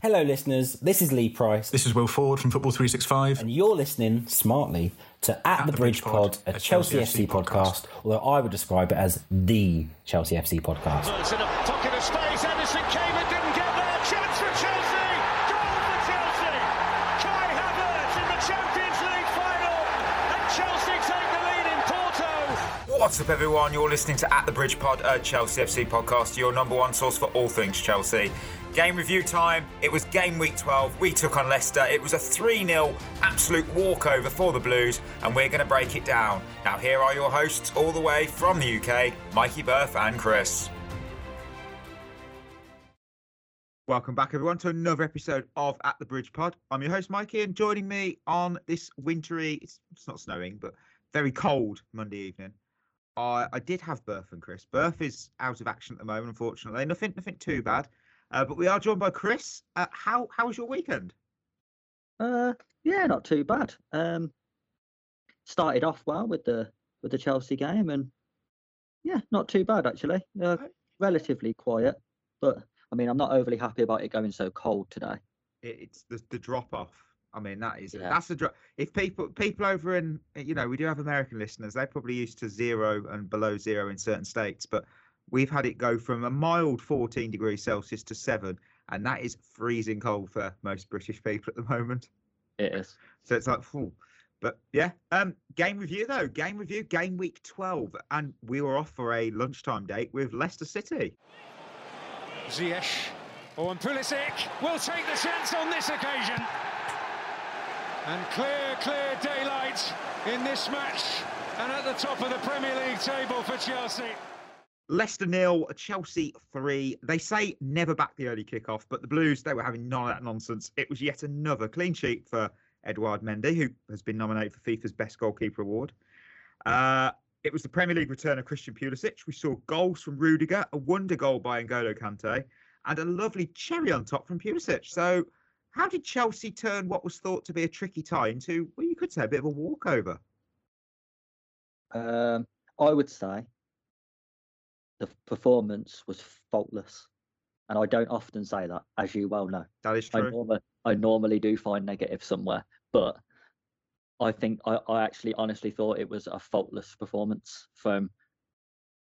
Hello, listeners. This is Lee Price, This is Will Ford from Football 365. and you're listening smartly to At, the, Bridge Pod, a Chelsea, FC podcast, although I would describe it as the Chelsea FC podcast. It's in a pocket of space. Anderson came and didn't get there. Chance for Chelsea. Goal for Chelsea. Kai Havertz in the Champions League final. And Chelsea take the lead in Porto. What's up, everyone? You're listening to At the Bridge Pod, a Chelsea FC podcast, your number one source for all things Chelsea. Game review time. It was game week 12. We took on Leicester. It was a 3 0 absolute walkover for the Blues, and we're going to break it down. Now, here are your hosts, all the way from the UK Mikey Burth and Chris. Welcome back, everyone, to another episode of At the Bridge Pod. I'm your host, Mikey, and joining me on this wintry, it's, it's not snowing, but very cold Monday evening. I, I did have Burth and Chris. Burth is out of action at the moment, unfortunately. Nothing, nothing too mm-hmm. bad. Uh, but we are joined by Chris. Uh, how how was your weekend? Uh, yeah, not too bad. Um, started off well with the with the Chelsea game, and yeah, not too bad actually. Uh, relatively quiet, but I mean, I'm not overly happy about it going so cold today. It's the, the drop off. I mean, that is Yeah. that's the drop. If people people over in you know we do have American listeners, they're probably used to zero and below zero in certain states, but we've had it go from a mild 14 degrees Celsius to seven, and that is freezing cold for most British people at the moment. It is. So it's like, phew. but yeah. Um, game review though, game review, game week twelve, and we were off for a lunchtime date with Leicester City. Ziyech. Oh, and Pulisic will take the chance on this occasion. And clear, clear daylight in this match. And at the top of the Premier League table for Chelsea. Leicester nil, Chelsea three. They say never back the early kickoff, but the Blues they were having none of that nonsense. It was yet another clean sheet for Edouard Mendy, who has been nominated for FIFA's Best Goalkeeper Award. Uh, it was the Premier League return of Christian Pulisic. We saw goals from Rudiger, a wonder goal by N'Golo Kante, and a lovely cherry on top from Pulisic. So, how did Chelsea turn what was thought to be a tricky tie into, well, you could say, a bit of a walkover? Um, I would say the performance was faultless, and I don't often say that, as you well know. That is I, true. norma- I normally do find negative somewhere, but I think I, I actually honestly thought it was a faultless performance from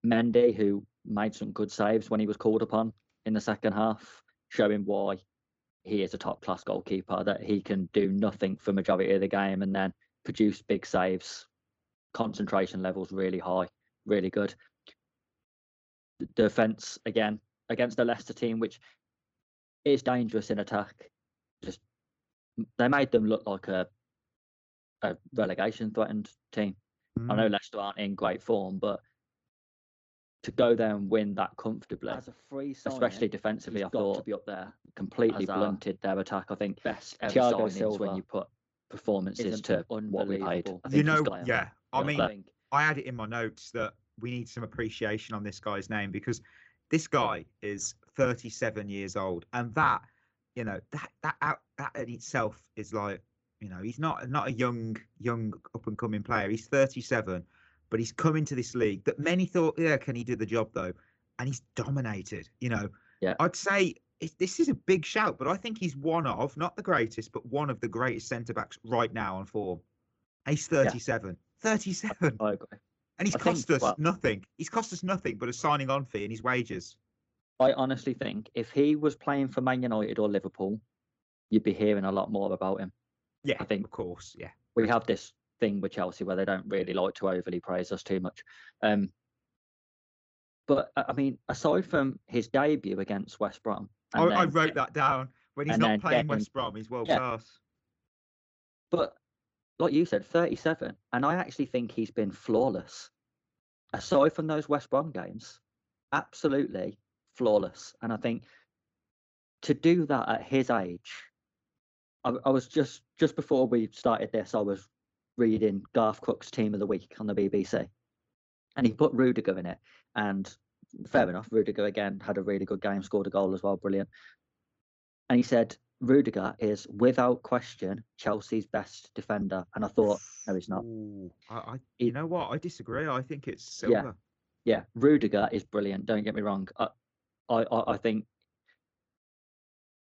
Mendy, who made some good saves when he was called upon in the second half, showing why he is a top class goalkeeper, that he can do nothing for majority of the game and then produce big saves, concentration levels really high, really good. The defense again against the Leicester team, which is dangerous in attack. Just they made them look like a a relegation threatened team. I know mm. Leicester aren't in great form, but to go there and win that comfortably, As a free especially defensively, I thought to be up there. completely blunted their attack. I think Best Thiago signings Silva when you put performances to what we paid. I you think he's know, yeah. I got mean, that. I had it in my notes that we need some appreciation on this guy's name because this guy is 37 years old, and that, you know, that that out that in itself is like, you know, he's not not a young young up and coming player. He's 37, but he's come into this league that many thought, yeah, can he do the job though? And he's dominated. You know, Yeah. I'd say. This is a big shout, but I think he's one of, not the greatest, but one of the greatest centre backs right now on form. He's 37. 37. I agree. And he's I think- cost us well- nothing. He's cost us nothing but a signing on fee and his wages. I honestly think if he was playing for Man United or Liverpool, you'd be hearing a lot more about him. Yeah, I think- of course. Yeah. we have this thing with Chelsea where they don't really like to overly praise us too much. Um, but I mean, aside from his debut against West Brom, I, and I wrote that down. When he's not playing getting- West Brom, he's world Yeah. class. But like you said, 37, and I actually think he's been flawless. Aside from those West Brom games, absolutely flawless. And I think to do that at his age, I, I was just just before we started this, I was reading Garth Crooks' Team of the Week on the BBC, and he put Rudiger in it. And fair enough, Rudiger again had a really good game, scored a goal as well, brilliant. And he said Rudiger is without question Chelsea's best defender, and I thought no, he's not. Ooh, I, I, you know what? I disagree. I think it's Yeah. Silva. Yeah, Rudiger is brilliant. Don't get me wrong. I, I, I I think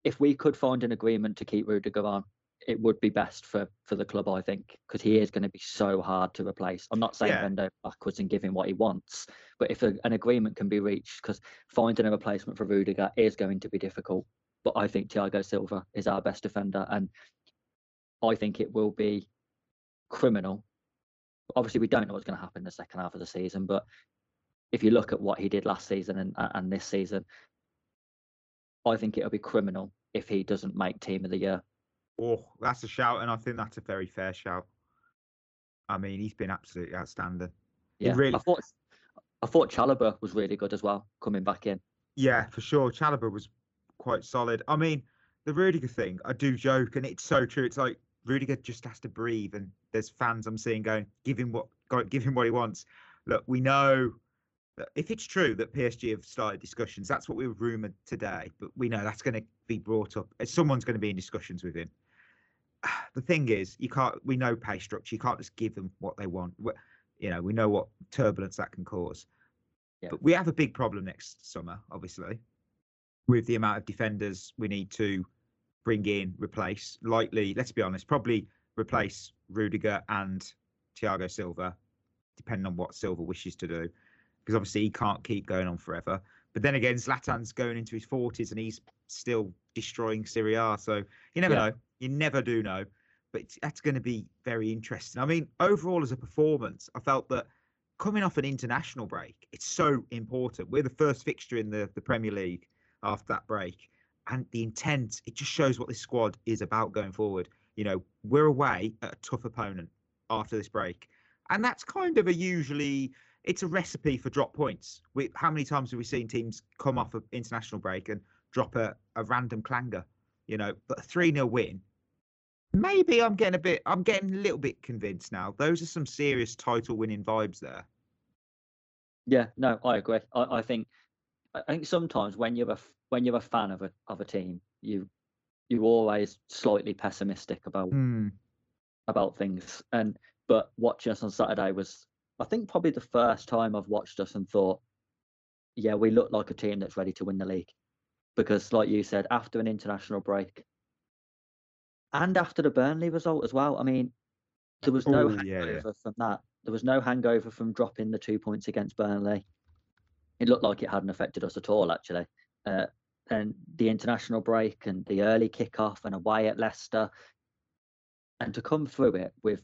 if we could find an agreement to keep Rudiger on, it would be best for for the club, I think, because he is going to be so hard to replace. I'm not saying Yeah. bend over backwards and give him what he wants, but if a, an agreement can be reached, because finding a replacement for Rudiger is going to be difficult. But I think Thiago Silva is our best defender, and I think it will be criminal. Obviously, we don't know what's going to happen in the second half of the season, but if you look at what he did last season and and this season, I think it'll be criminal if he doesn't make team of the year. Oh, that's a shout, and I think that's a very fair shout. I mean, he's been absolutely outstanding. He Yeah, really- I thought I thought Chalobah was really good as well coming back in. Yeah, for sure. Chalobah was quite solid. I mean, the Rudiger thing, I do joke, and it's so true. It's like Rudiger just has to breathe, and there's fans I'm seeing going, give him what, give him what he wants. Look, we know that if it's true that PSG have started discussions, that's what we were rumored today, but we know that's going to be brought up. Eh, someone's going to be in discussions with him. The thing is, you can't. We know pay structure. You can't just give them what they want. You know, we know what turbulence that can cause. Yeah. But we have a big problem next summer, obviously, with the amount of defenders we need to bring in, replace. Likely, let's be honest, probably replace Rudiger and Thiago Silva, depending on what Silva wishes to do, because obviously he can't keep going on forever. But then again, Zlatan's going into his forties and he's still destroying Serie A, so you never Yeah. know. You never do know. But that's going to be very interesting. I mean, overall as a performance, I felt that coming off an international break, it's so important. We're the first fixture in the, the Premier League after that break. And the intent, it just shows what this squad is about going forward. You know, we're away at a tough opponent after this break. And that's kind of a usually it's a recipe for drop points. We, how many times have we seen teams come off an international break and drop a, a random clanger? You know, but a 3 0 win. Maybe I'm getting a bit I'm getting a little bit convinced now. Those are some serious title winning vibes there. Yeah, no, I agree. I, I think I think sometimes when you're a when you're a fan of a of a team, you you're always slightly pessimistic about Hmm. about things. And but watching us on Saturday was, I think, probably the first time I've watched us and thought, yeah, we look like a team that's ready to win the league. Because, like you said, after an international break, and after the Burnley result as well, I mean, there was no Oh, yeah, yeah. from that. There was no hangover from dropping the two points against Burnley. It looked like it hadn't affected us at all, actually. Uh, and the international break and the early kickoff and away at Leicester, and to come through it with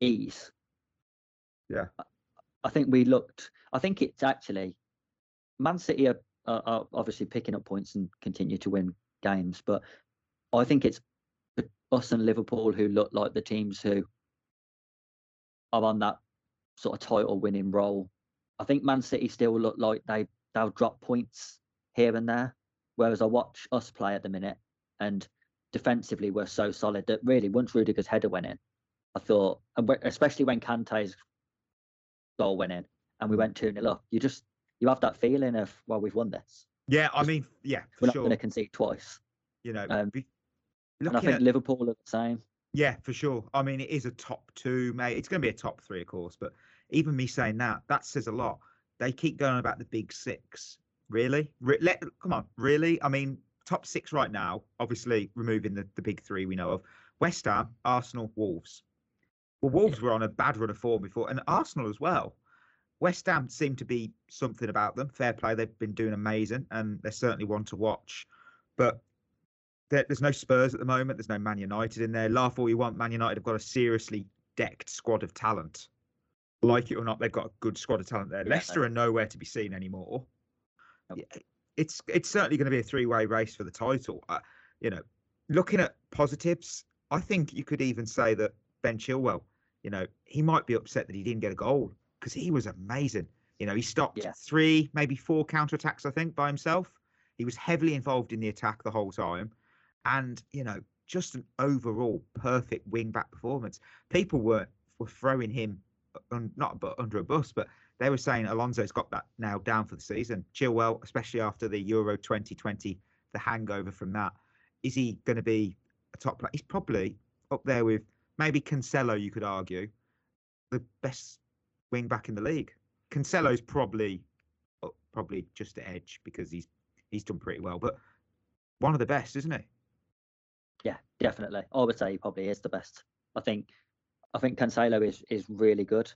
ease. Yeah. I- think we looked. I think it's actually Man City are, are, are obviously picking up points and continue to win games, but I think it's us and Liverpool who look like the teams who are on that sort of title winning role. I think Man City still look like they they'll drop points here and there, whereas I watch us play at the minute and defensively we're so solid that really once Rudiger's header went in, I thought, and especially when Kante's goal went in and we went 2 0 up, you just you have that feeling of well we've won this. Yeah, I mean, yeah, We're for not sure. going to concede twice. You know, um, be- And I think at, Liverpool are the same. yeah, for sure. I mean, it is a top two, mate. It's going to be a top three, of course. But even me saying that, that says a lot. They keep going about the big six. Really? Re- let, come on, really? I mean, top six right now. Obviously, removing the, the big three we know of: West Ham, Arsenal, Wolves. Well, Wolves were on a bad run of form before, and Arsenal as well. West Ham seem to be something about them. Fair play, they've been doing amazing, and they're certainly one to watch. But there, there's no Spurs at the moment. There's no Man United in there. Laugh all you want. Man United have got a seriously decked squad of talent. Like it or not, they've got a good squad of talent there. Yeah. Leicester are nowhere to be seen anymore. Nope. It's it's certainly going to be a three way race for the title. Uh, you know, looking at positives, I think you could even say that Ben Chilwell, you know, he might be upset that he didn't get a goal because he was amazing. You know, he stopped Yeah. three, maybe four counter attacks, I think, by himself. He was heavily involved in the attack the whole time. And, you know, just an overall perfect wing back performance. People were were throwing him un, not under a bus, but they were saying Alonso's got that now down for the season. Chilwell, especially after the Euro 2020, the hangover from that. Is he going to be a top player? He's probably up there with maybe Cancelo, you could argue, the best wing back in the league. Cancelo's probably uh, probably just the edge because he's he's done pretty well. But one of the best, isn't he? Yeah, definitely. I would say he probably is the best. I think I think Cancelo is is really good,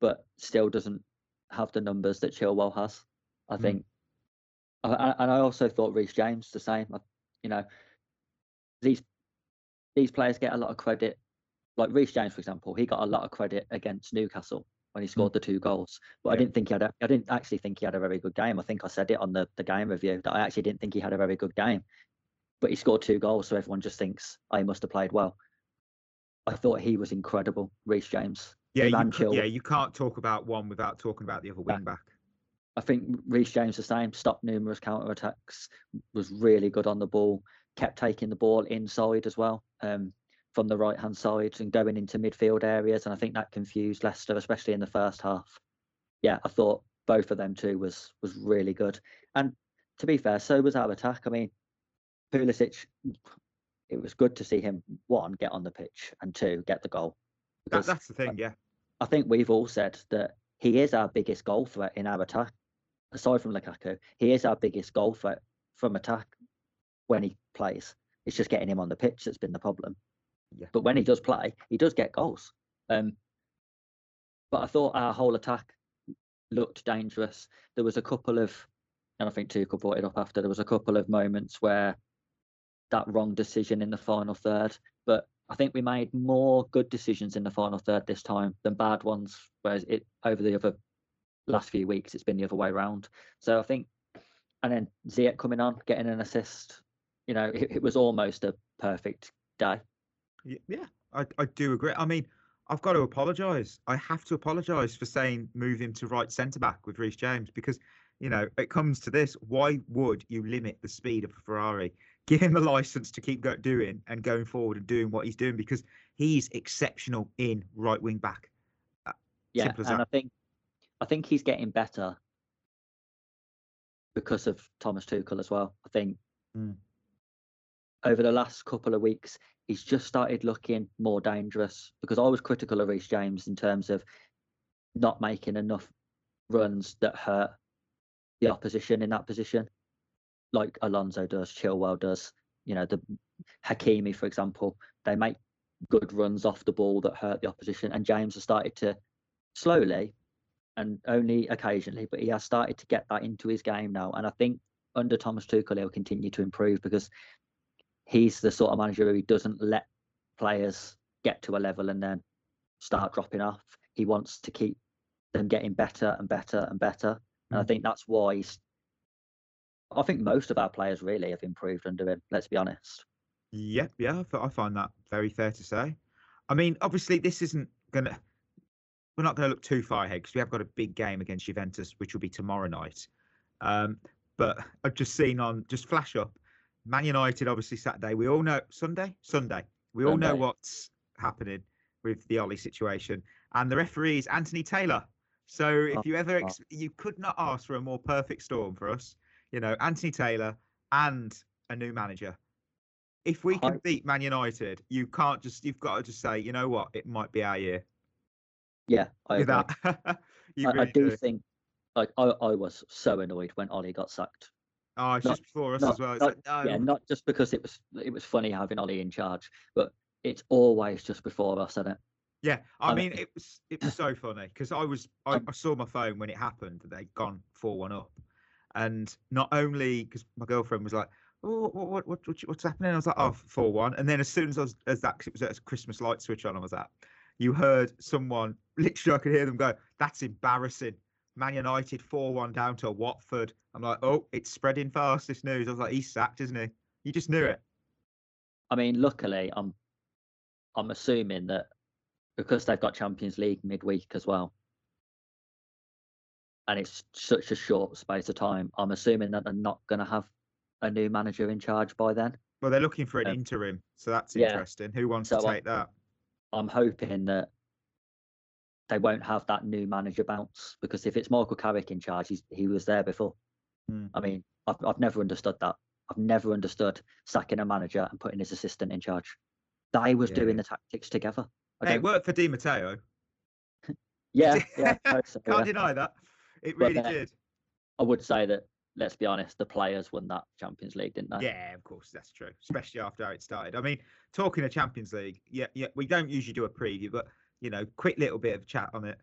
but still doesn't have the numbers that Chilwell has. I Mm. think, I- and I also thought Reece James the same. I- You know, these these players get a lot of credit. Like Reece James, for example, he got a lot of credit against Newcastle when he scored the two goals. But I didn't think he had. A, I didn't actually think he had a very good game. I think I said it on the the game review that I actually didn't think he had a very good game. But he scored two goals, so everyone just thinks oh, must have played well. I thought he was incredible, Reece James. Yeah, you, and yeah, you can't talk about one without talking about the other wing back. I think Reece James the same. Stopped numerous counter attacks. Was really good on the ball. Kept taking the ball inside as well, um, from the right hand side and going into midfield areas. And I think that confused Leicester, especially in the first half. Yeah, I thought both of them too was was really good. And to be fair, so was our attack. I mean, Pulisic. It was good to see him one get on the pitch and two get the goal. That, that's the thing, yeah. I think we've all said that he is our biggest goal threat in our attack. Aside from Lukaku, he is our biggest goal threat from attack when he plays. It's just getting him on the pitch that's been the problem. Yeah. But when he does play, he does get goals. Um, but I thought our whole attack looked dangerous. There was a couple of, and I think Tuchel brought it up after. There was a couple of moments where that wrong decision in the final third, but I think we made more good decisions in the final third this time than bad ones. Whereas it over the other last few weeks, it's been the other way around. So I think, and then Ziyech coming on, getting an assist, you know, it, it was almost a perfect day. Yeah, I, I do agree. I mean, I've got to apologise. I have to apologise for saying move him to right centre back with Reece James because, you know, it comes to this. Why would you limit the speed of a Ferrari? Give him the license to keep go- doing and going forward and doing what he's doing because he's exceptional in right wing back. Yeah, and that. I think I think he's getting better because of Thomas Tuchel as well. I think Mm. over the last couple of weeks, he's just started looking more dangerous because I was critical of Reece James in terms of not making enough runs that hurt the opposition in that position, like Alonso does, Chilwell does. You know, the Hakimi, for example, they make good runs off the ball that hurt the opposition, and James has started to slowly and only occasionally, but he has started to get that into his game now. And I think under Thomas Tuchel, he'll continue to improve because he's the sort of manager who doesn't let players get to a level and then start dropping off. He wants to keep them getting better and better and better. And I Mm. think that's why he's. I think most of our players really have improved under him. Let's be honest. Yep, yeah, I I find that very fair to say. I mean, obviously, this isn't gonna. We're not going to look too far ahead because we have got a big game against Juventus, which will be tomorrow night. Um, but I've just seen on just flash up, Man United obviously Saturday. We all know Sunday, Sunday. We all know what's happening with the Ole situation, and the referee is Anthony Taylor. So if Oh, you ever, ex- you could not ask for a more perfect storm for us. You know, Anthony Taylor and a new manager if we can I- beat Man United, you can't just you've got to just say, you know what, it might be our year. Yeah, I that, you I, really I do think. Like I, I was so annoyed when Ole got sacked. Oh, it's not- just before us not- as well. It's not- like, no. Yeah, not just because it was it was funny having Ole in charge, but it's always just before us, isn't it? Yeah, I I mean, it was it was so funny because I was I, Um, I saw my phone when it happened. that They'd gone four one up, and not only because my girlfriend was like, "Oh, what what what what- what's happening?" I was like, "Oh, oh four oh. one." And then as soon as I was as that 'cause it was a Christmas light switch on, I was at, you heard someone literally I could hear them go, "That's embarrassing." Man United four one down to Watford. I'm like, "Oh, it's spreading fast." This news. I was like, "He's sacked, isn't he?" You just knew it. I mean, luckily, I'm I'm assuming that because they've got Champions League midweek as well, and it's such a short space of time, I'm assuming that they're not going to have a new manager in charge by then. Well, they're looking for an Um, interim, so that's yeah. interesting. Who wants So to take that? I'm hoping that they won't have that new manager bounce because if it's Michael Carrick in charge, he's, he was there before. Hmm. I mean, I've, I've never understood that. I've never understood sacking a manager and putting his assistant in charge. They was Yeah. doing the tactics together. I Hey, it worked for Di Matteo. yeah, yeah, so, Can't yeah. deny that. It really then- did. I would say that let's be honest, the players won that Champions League, didn't they? Yeah, of course, that's true. Especially after how it started. I mean, talking of Champions League, yeah, yeah, we don't usually do a preview, but you know, quick little bit of chat on it.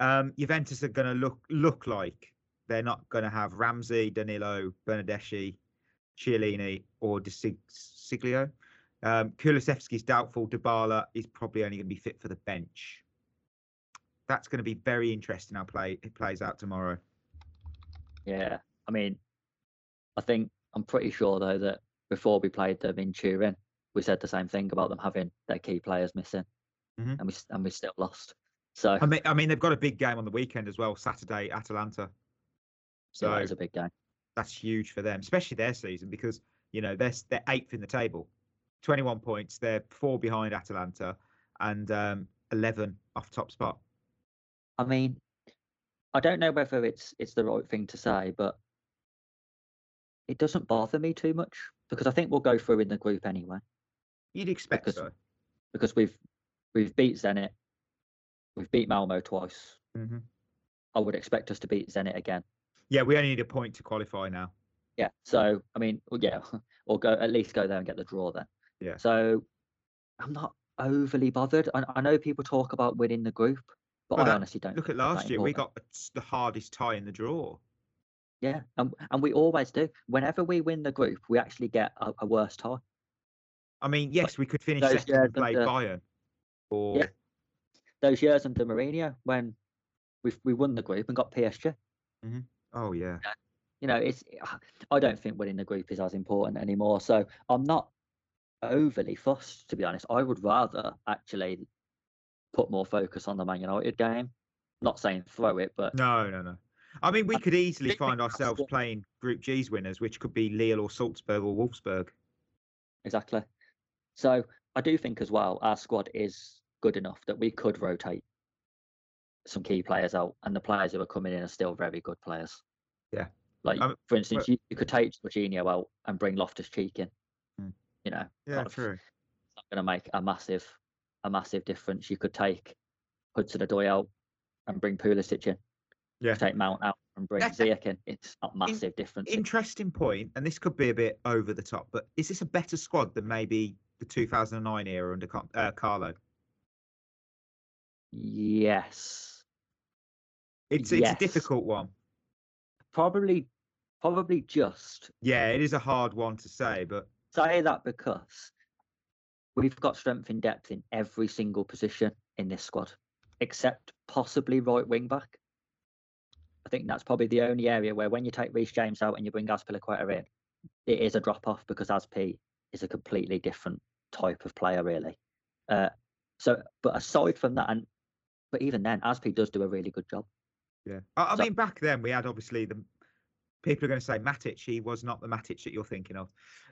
Um, Juventus are going to look look like they're not going to have Ramsey, Danilo, Bernardeschi, Chiellini, or De Sciglio. Um, Kulusevski's doubtful. Dybala is probably only going to be fit for the bench. That's going to be very interesting how play it plays out tomorrow. Yeah, I mean, I think I'm pretty sure though that before we played them in Turin, we said the same thing about them having their key players missing, Mhm. and we and we still lost. So I mean, I mean, they've got a big game on the weekend as well, Saturday, Atalanta. so that is a big game. that's huge for them, especially their season because you know they're they're eighth in the table, twenty one points. They're four behind Atalanta and um, eleven off top spot. I mean, I don't know whether it's it's the right thing to say, but it doesn't bother me too much because I think we'll go through in the group anyway You'd expect Because- so. because we've we've beat Zenit, we've beat Malmo twice. hmm I would expect us to beat Zenit again. Yeah, we only need a point to qualify now. Yeah. So I mean, yeah, or go at least go there and get the draw then. Yeah. So I'm not overly bothered. I, I know people talk about winning the group, but Well, I that- honestly don't. Look at last year; we got the hardest tie in the draw. Yeah, and and we always do. Whenever we win the group, we actually get a, a worse tie. I mean, yes, we could finish second and play under- Bayern. Or Yeah. Those years under Mourinho, when we we won the group and got PSG. Mm-hmm. oh yeah, You know, it's I don't think winning the group is as important anymore. So I'm not overly fussed, to be honest. I would rather actually put more focus on the Man United game. Not saying throw it, but no, no, no. I mean, we could easily find ourselves what- playing Group G's winners, which could be Lille or Salzburg or Wolfsburg. exactly. So I do think as well our squad is good enough that we could rotate some key players out, and the players who are coming in are still very good players. Yeah. Like Um, for instance, but- you, you could take Jorginho out and bring Loftus Cheek in. Hmm. You know, Yeah, true. It's not going to make a massive a massive difference. You could take Hudson Odoi out and bring Pulisic in. Yeah. take Mount out and bring That's- Ziyech in. It's not massive difference. Interesting point, and this could be a bit over the top, but is this a better squad than maybe the 2009 era under Car- uh, Carlo? Yes, It's it's Yes. a difficult one. probably probably just Yeah, it is a hard one to say, but say that because we've got strength in depth in every single position in this squad, except possibly right wing back. I think that's probably the only area where when you take Reece James out and you bring Azpilicueta in, it is a drop off because Azpi is a completely different type of player, really. Uh, so, but aside from that, and but even then, Azpi does do a really good job. yeah. I, I So- mean, back then we had obviously the people are going to say Matic. He was not the Matic that you're thinking of.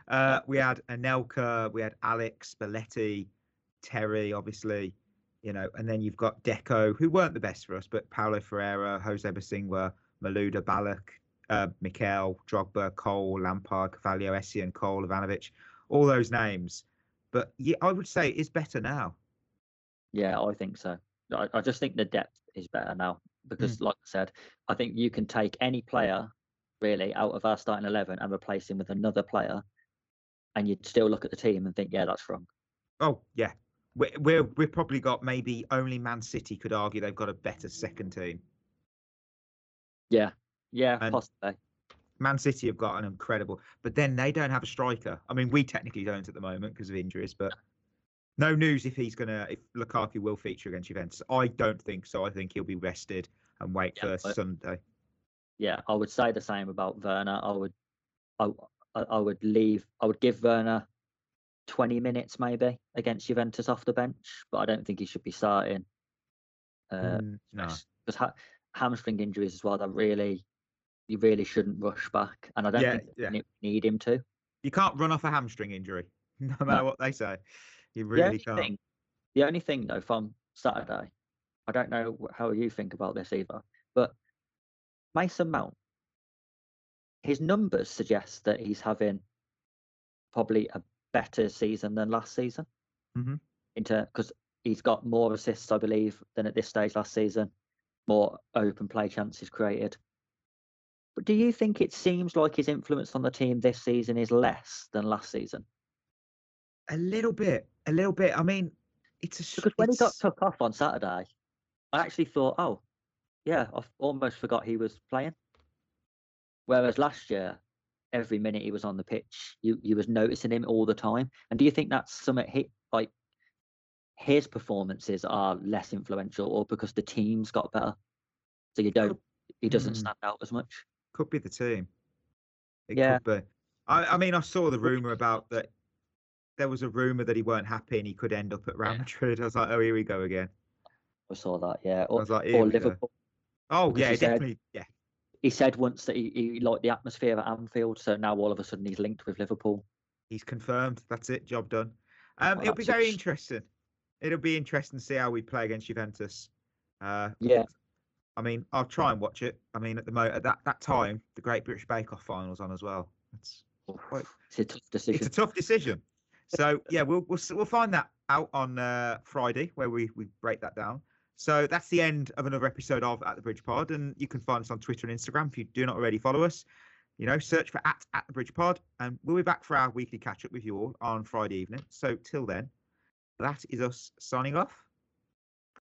Uh, we had Anelka, we had Alex, Belletti, Terry, obviously, you know, and then you've got Deco, who weren't the best for us, but Paulo Ferreira, Jose Bosingwa, Malouda, Ballack, uh, Mikel, Drogba, Cole, Lampard, Carvalho, Essien, Cole, Ivanovic, all those names. But yeah, I would say it's better now. Yeah, I think so. I, I just think the depth is better now because, like I said, I think you can take any player really out of our starting eleven and replace him with another player, and you'd still look at the team and think, yeah, that's wrong. Oh yeah, we're we're we've probably got maybe only Man City could argue they've got a better second team. Yeah, yeah, And- possibly. Man City have got an incredible, but then they don't have a striker. I mean, we technically don't at the moment because of injuries, but no news if he's gonna if Lukaku will feature against Juventus. I don't think so. I think he'll be rested and wait Yeah, for but- Sunday. Yeah, I would say the same about Werner. I would, I, I would leave. I would give Werner twenty minutes maybe against Juventus off the bench, but I don't think he should be starting. Uh, Mm, no, because ha- hamstring injuries as well. That really, you really shouldn't rush back, and I don't Yeah, think yeah. you need him to. you can't run off a hamstring injury, no matter what they say. You really only can't. thing, the only thing though from Saturday, I don't know how you think about this either, but Mason Mount, his numbers suggest that he's having probably a better season than last season. Mhm. Into because he's got more assists, I believe, than at this stage last season, more open play chances created. But do you think it seems like his influence on the team this season is less than last season? A little bit, a little bit. I mean, it's a because when he got took off on Saturday, I actually thought, oh, yeah, I almost forgot he was playing. Whereas last year, every minute he was on the pitch, you you was noticing him all the time. And do you think that's something he like his performances are less influential, or because the team's got better, so you don't he doesn't Hmm. stand out as much? could be the team. It Yeah. could be. I, I mean, I saw the rumor about that. There was a rumor that he weren't happy and he could end up at Real Madrid. I was like, oh, here we go again. I saw that, yeah. Or, like, or we go. Oh yeah, he said- definitely. Yeah, He said once that he, he liked the atmosphere at Anfield, so now all of a sudden he's linked with Liverpool. he's confirmed. That's it. Job done. Um, it'll be very interesting. It'll be interesting to see how we play against Juventus. Uh, Yeah. I mean, I'll try and watch it. I mean, at the mo at that that time, the Great British Bake Off finals on as well. It's quite It's a tough decision. it's a tough decision. So yeah, we'll we'll we'll find that out on uh, Friday where we we break that down. So that's the end of another episode of At the Bridge Pod, and you can find us on Twitter and Instagram if you do not already follow us. You know, search for at at the Bridge Pod, and we'll be back for our weekly catch up with you all on Friday evening. So till then, that is us signing off.